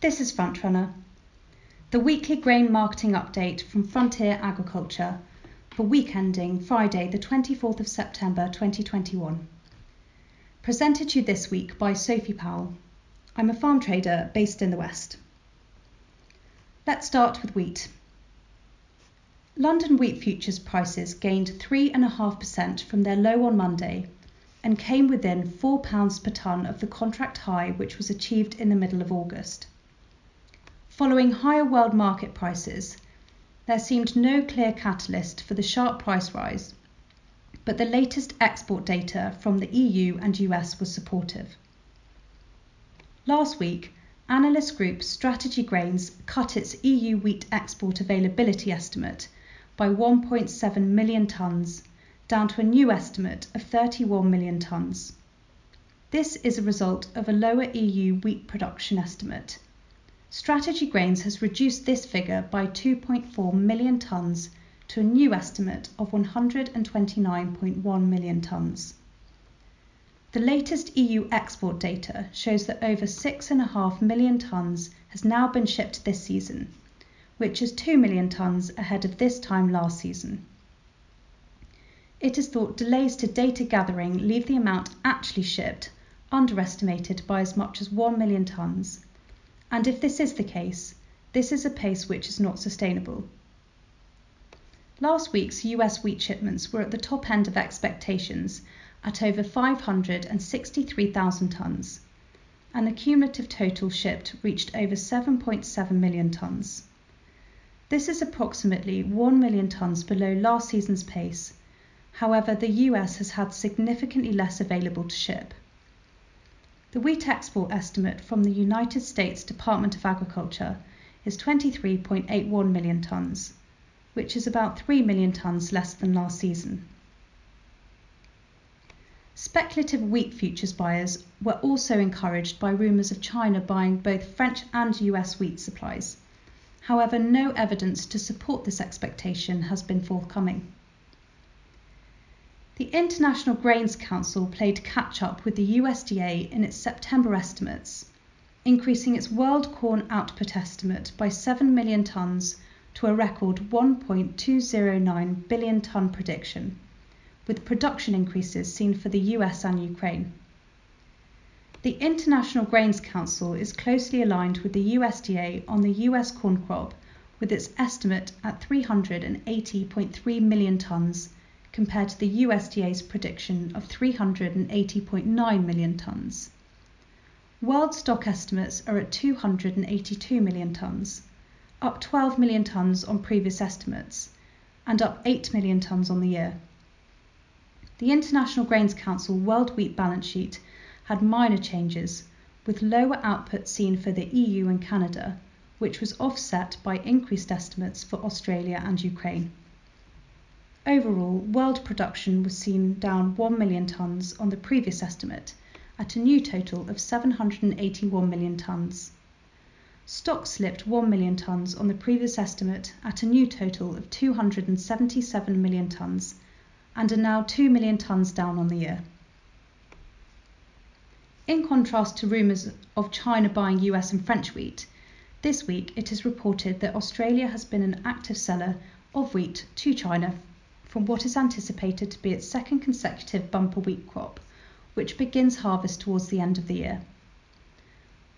This is Frontrunner, the weekly grain marketing update from Frontier Agriculture for week ending Friday, the 24th of September 2021. Presented to you this week by Sophie Powell. I'm a farm trader based in the West. Let's start with wheat. London wheat futures prices gained 3.5% from their low on Monday and came within £4 per tonne of the contract high which was achieved in the middle of August. Following higher world market prices, there seemed no clear catalyst for the sharp price rise, but the latest export data from the EU and US was supportive. Last week, analyst group Strategy Grains cut its EU wheat export availability estimate by 1.7 million tonnes, down to a new estimate of 31 million tonnes. This is a result of a lower EU wheat production estimate Strategy Grains has reduced this figure by 2.4 million tonnes to a new estimate of 129.1 million tonnes. The latest EU export data shows that over 6.5 million tonnes has now been shipped this season, which is 2 million tonnes ahead of this time last season. It is thought delays to data gathering leave the amount actually shipped underestimated by as much as 1 million tonnes and if this is the case, this is a pace which is not sustainable. Last week's US wheat shipments were at the top end of expectations at over 563,000 tonnes, and the cumulative total shipped reached over 7.7 million tonnes. This is approximately 1 million tonnes below last season's pace. However, the US has had significantly less available to ship. The wheat export estimate from the United States Department of Agriculture is 23.81 million tonnes, which is about 3 million tonnes less than last season. Speculative wheat futures buyers were also encouraged by rumours of China buying both French and US wheat supplies. However, no evidence to support this expectation has been forthcoming. The International Grains Council played catch up with the USDA in its September estimates, increasing its world corn output estimate by 7 million tonnes to a record 1.209 billion tonne prediction, with production increases seen for the US and Ukraine. The International Grains Council is closely aligned with the USDA on the US corn crop, with its estimate at 380.3 million tonnes compared to the USDA's prediction of 380.9 million tonnes. World stock estimates are at 282 million tonnes, up 12 million tonnes on previous estimates, and up 8 million tonnes on the year. The International Grains Council World Wheat Balance Sheet had minor changes, with lower output seen for the EU and Canada, which was offset by increased estimates for Australia and Ukraine. Overall, world production was seen down 1 million tonnes on the previous estimate, at a new total of 781 million tonnes. Stocks slipped 1 million tonnes on the previous estimate at a new total of 277 million tonnes and are now 2 million tonnes down on the year. In contrast to rumours of China buying US and French wheat, this week it is reported that Australia has been an active seller of wheat to China from what is anticipated to be its second consecutive bumper wheat crop, which begins harvest towards the end of the year.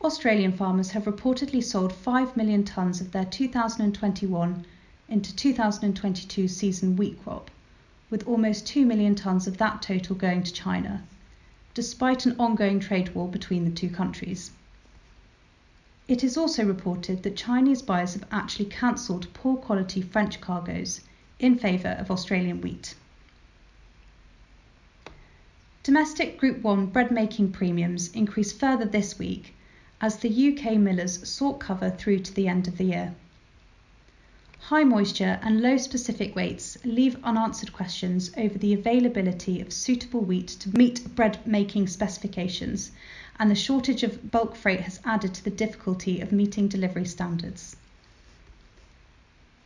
Australian farmers have reportedly sold 5 million tonnes of their 2021 into 2022 season wheat crop, with almost 2 million tonnes of that total going to China, despite an ongoing trade war between the two countries. It is also reported that Chinese buyers have actually cancelled poor quality French cargoes in favour of Australian wheat. Domestic Group 1 bread making premiums increased further this week as the UK millers sought cover through to the end of the year. High moisture and low specific weights leave unanswered questions over the availability of suitable wheat to meet bread making specifications, and the shortage of bulk freight has added to the difficulty of meeting delivery standards.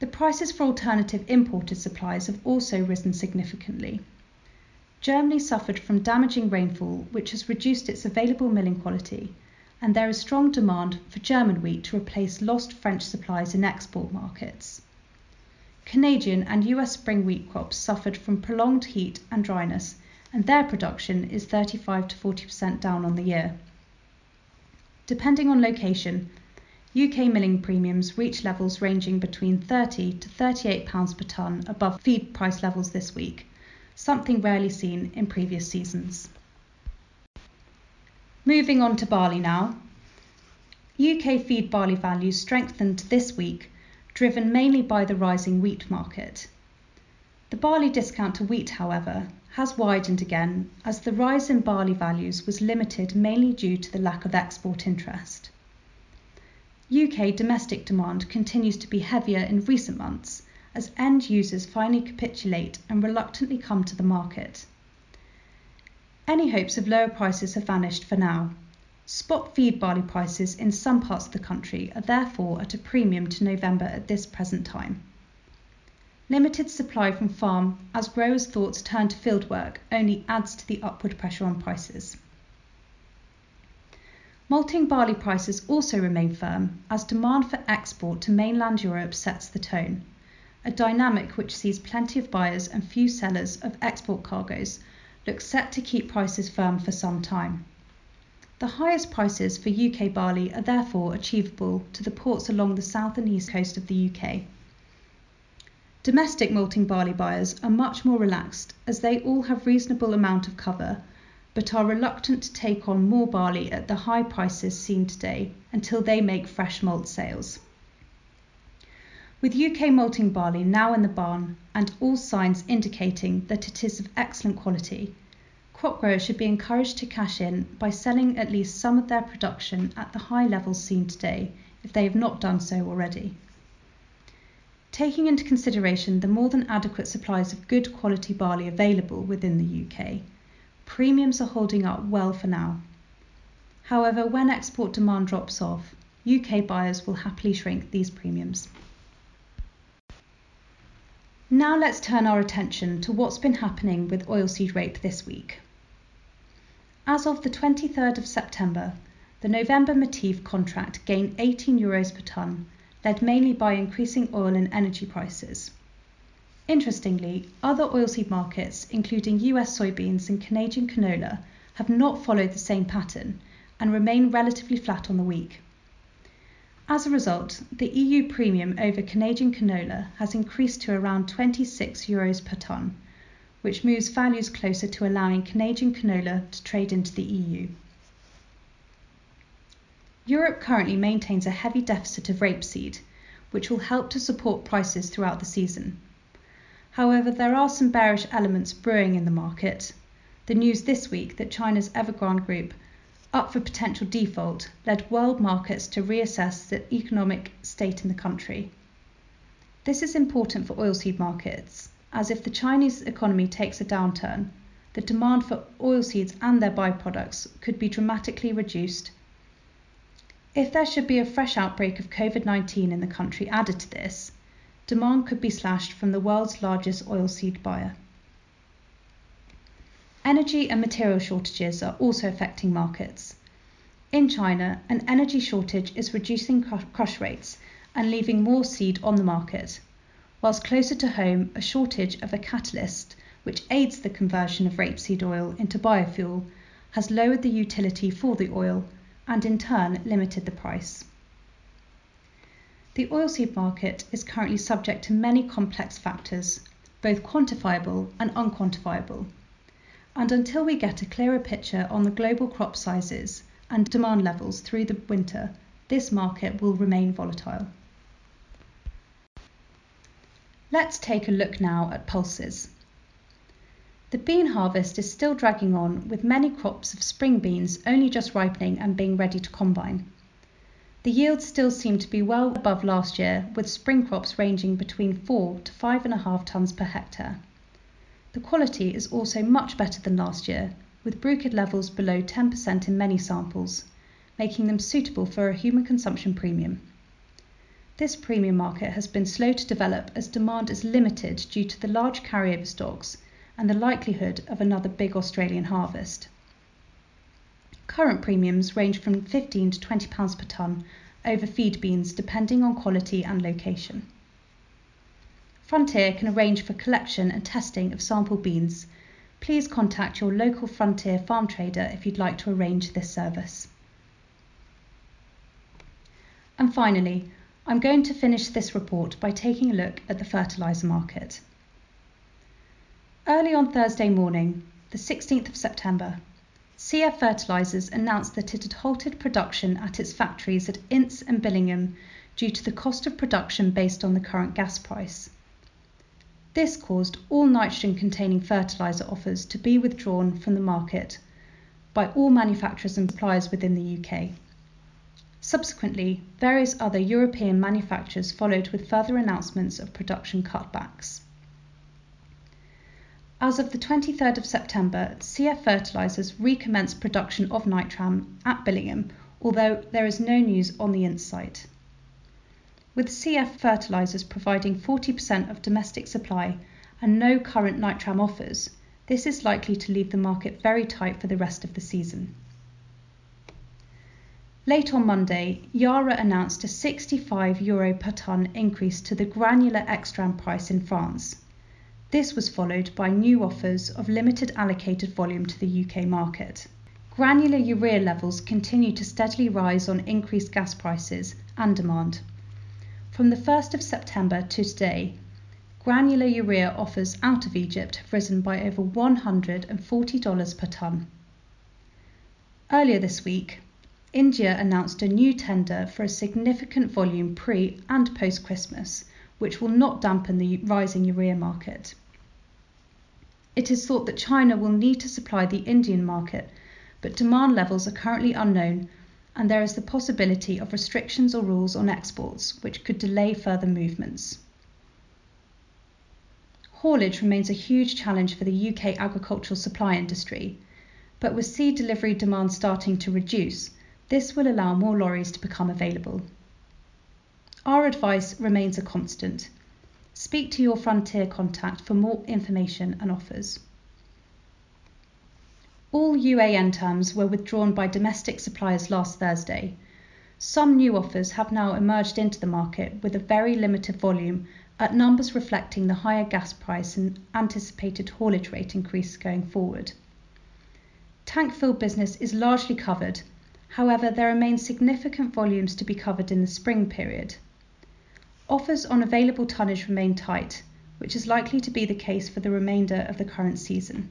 The prices for alternative imported supplies have also risen significantly. Germany suffered from damaging rainfall, which has reduced its available milling quality, and there is strong demand for German wheat to replace lost French supplies in export markets. Canadian and US spring wheat crops suffered from prolonged heat and dryness, and their production is 35 to 40% down on the year. Depending on location, UK milling premiums reach levels ranging between 30 to 38 pounds per tonne above feed price levels this week, something rarely seen in previous seasons. Moving on to barley now. UK feed barley values strengthened this week, driven mainly by the rising wheat market. The barley discount to wheat, however, has widened again as the rise in barley values was limited mainly due to the lack of export interest. UK domestic demand continues to be heavier in recent months as end users finally capitulate and reluctantly come to the market. Any hopes of lower prices have vanished for now. Spot feed barley prices in some parts of the country are therefore at a premium to November at this present time. Limited supply from farm as growers' thoughts turn to fieldwork only adds to the upward pressure on prices. Malting barley prices also remain firm as demand for export to mainland Europe sets the tone, a dynamic which sees plenty of buyers and few sellers of export cargoes looks set to keep prices firm for some time. The highest prices for UK barley are therefore achievable to the ports along the south and east coast of the UK. Domestic malting barley buyers are much more relaxed as they all have reasonable amount of cover but are reluctant to take on more barley at the high prices seen today until they make fresh malt sales. With UK malting barley now in the barn and all signs indicating that it is of excellent quality, crop growers should be encouraged to cash in by selling at least some of their production at the high levels seen today if they have not done so already. Taking into consideration the more than adequate supplies of good quality barley available within the UK, premiums are holding up well for now. However, when export demand drops off, UK buyers will happily shrink these premiums. Now let's turn our attention to what's been happening with oilseed rape this week. As of the 23rd of September, the November Matif contract gained 18 euros per tonne, led mainly by increasing oil and energy prices. Interestingly, other oilseed markets, including US soybeans and Canadian canola, have not followed the same pattern and remain relatively flat on the week. As a result, the EU premium over Canadian canola has increased to around 26 euros per tonne, which moves values closer to allowing Canadian canola to trade into the EU. Europe currently maintains a heavy deficit of rapeseed, which will help to support prices throughout the season. However, there are some bearish elements brewing in the market. The news this week that China's Evergrande Group up for potential default led world markets to reassess the economic state in the country. This is important for oilseed markets, as if the Chinese economy takes a downturn, the demand for oilseeds and their byproducts could be dramatically reduced. If there should be a fresh outbreak of COVID 19 in the country added to this, demand could be slashed from the world's largest oilseed buyer. Energy and material shortages are also affecting markets. In China, an energy shortage is reducing crush rates and leaving more seed on the market, whilst closer to home, a shortage of a catalyst which aids the conversion of rapeseed oil into biofuel has lowered the utility for the oil and in turn limited the price. The oilseed market is currently subject to many complex factors, both quantifiable and unquantifiable and until we get a clearer picture on the global crop sizes and demand levels through the winter, this market will remain volatile. Let's take a look now at pulses. The bean harvest is still dragging on with many crops of spring beans only just ripening and being ready to combine. The yields still seem to be well above last year with spring crops ranging between 4 to 5.5 tonnes per hectare. The quality is also much better than last year, with bruchid levels below 10% in many samples, making them suitable for a human consumption premium. This premium market has been slow to develop as demand is limited due to the large carryover stocks and the likelihood of another big Australian harvest. Current premiums range from £15 to £20 per tonne over feed beans depending on quality and location. Frontier can arrange for collection and testing of sample beans. Please contact your local Frontier farm trader if you'd like to arrange this service. And finally, I'm going to finish this report by taking a look at the fertiliser market. Early on Thursday morning, the 16th of September, CF Fertilisers announced that it had halted production at its factories at Ince and Billingham due to the cost of production based on the current gas price. This caused all nitrogen containing fertiliser offers to be withdrawn from the market by all manufacturers and suppliers within the UK. Subsequently, various other European manufacturers followed with further announcements of production cutbacks. As of the 23rd of September, CF Fertilisers recommenced production of Nitram at Billingham, although there is no news on the site. With CF Fertilisers providing 40% of domestic supply and no current Nitram offers, this is likely to leave the market very tight for the rest of the season. Late on Monday, Yara announced a 65 euro per tonne increase to the granular Extran price in France. This was followed by new offers of limited allocated volume to the UK market. Granular urea levels continue to steadily rise on increased gas prices and demand. From the 1st of September to today, granular urea offers out of Egypt have risen by over $140 per tonne. Earlier this week, India announced a new tender for a significant volume pre and post Christmas, which will not dampen the rising urea market. It is thought that China will need to supply the Indian market, but demand levels are currently unknown, and there is the possibility of restrictions or rules on exports, which could delay further movements. Haulage remains a huge challenge for the UK agricultural supply industry, but with seed delivery demand starting to reduce, this will allow more lorries to become available. Our advice remains a constant. Speak to your Frontier contact for more information and offers. All UAN terms were withdrawn by domestic suppliers last Thursday. Some new offers have now emerged into the market with a very limited volume at numbers reflecting the higher gas price and anticipated haulage rate increase going forward. Tank fill business is largely covered However, there remain significant volumes to be covered in the spring period. Offers on available tonnage remain tight, which is likely to be the case for the remainder of the current season.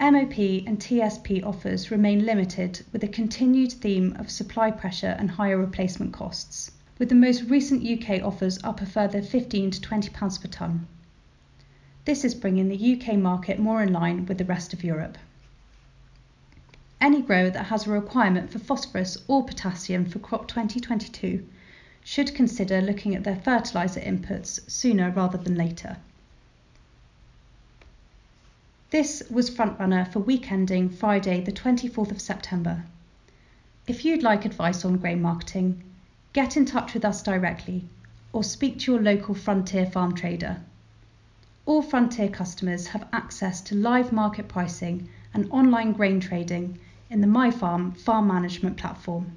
MOP and TSP offers remain limited with a continued theme of supply pressure and higher replacement costs, with the most recent UK offers up a further £15 to 20 pounds per tonne. This is bringing the UK market more in line with the rest of Europe any grower that has a requirement for phosphorus or potassium for crop 2022 should consider looking at their fertiliser inputs sooner rather than later. This was Frontrunner for week ending Friday, the 24th of September. If you'd like advice on grain marketing, get in touch with us directly or speak to your local Frontier farm trader. All Frontier customers have access to live market pricing and online grain trading in the MyFarm farm management platform.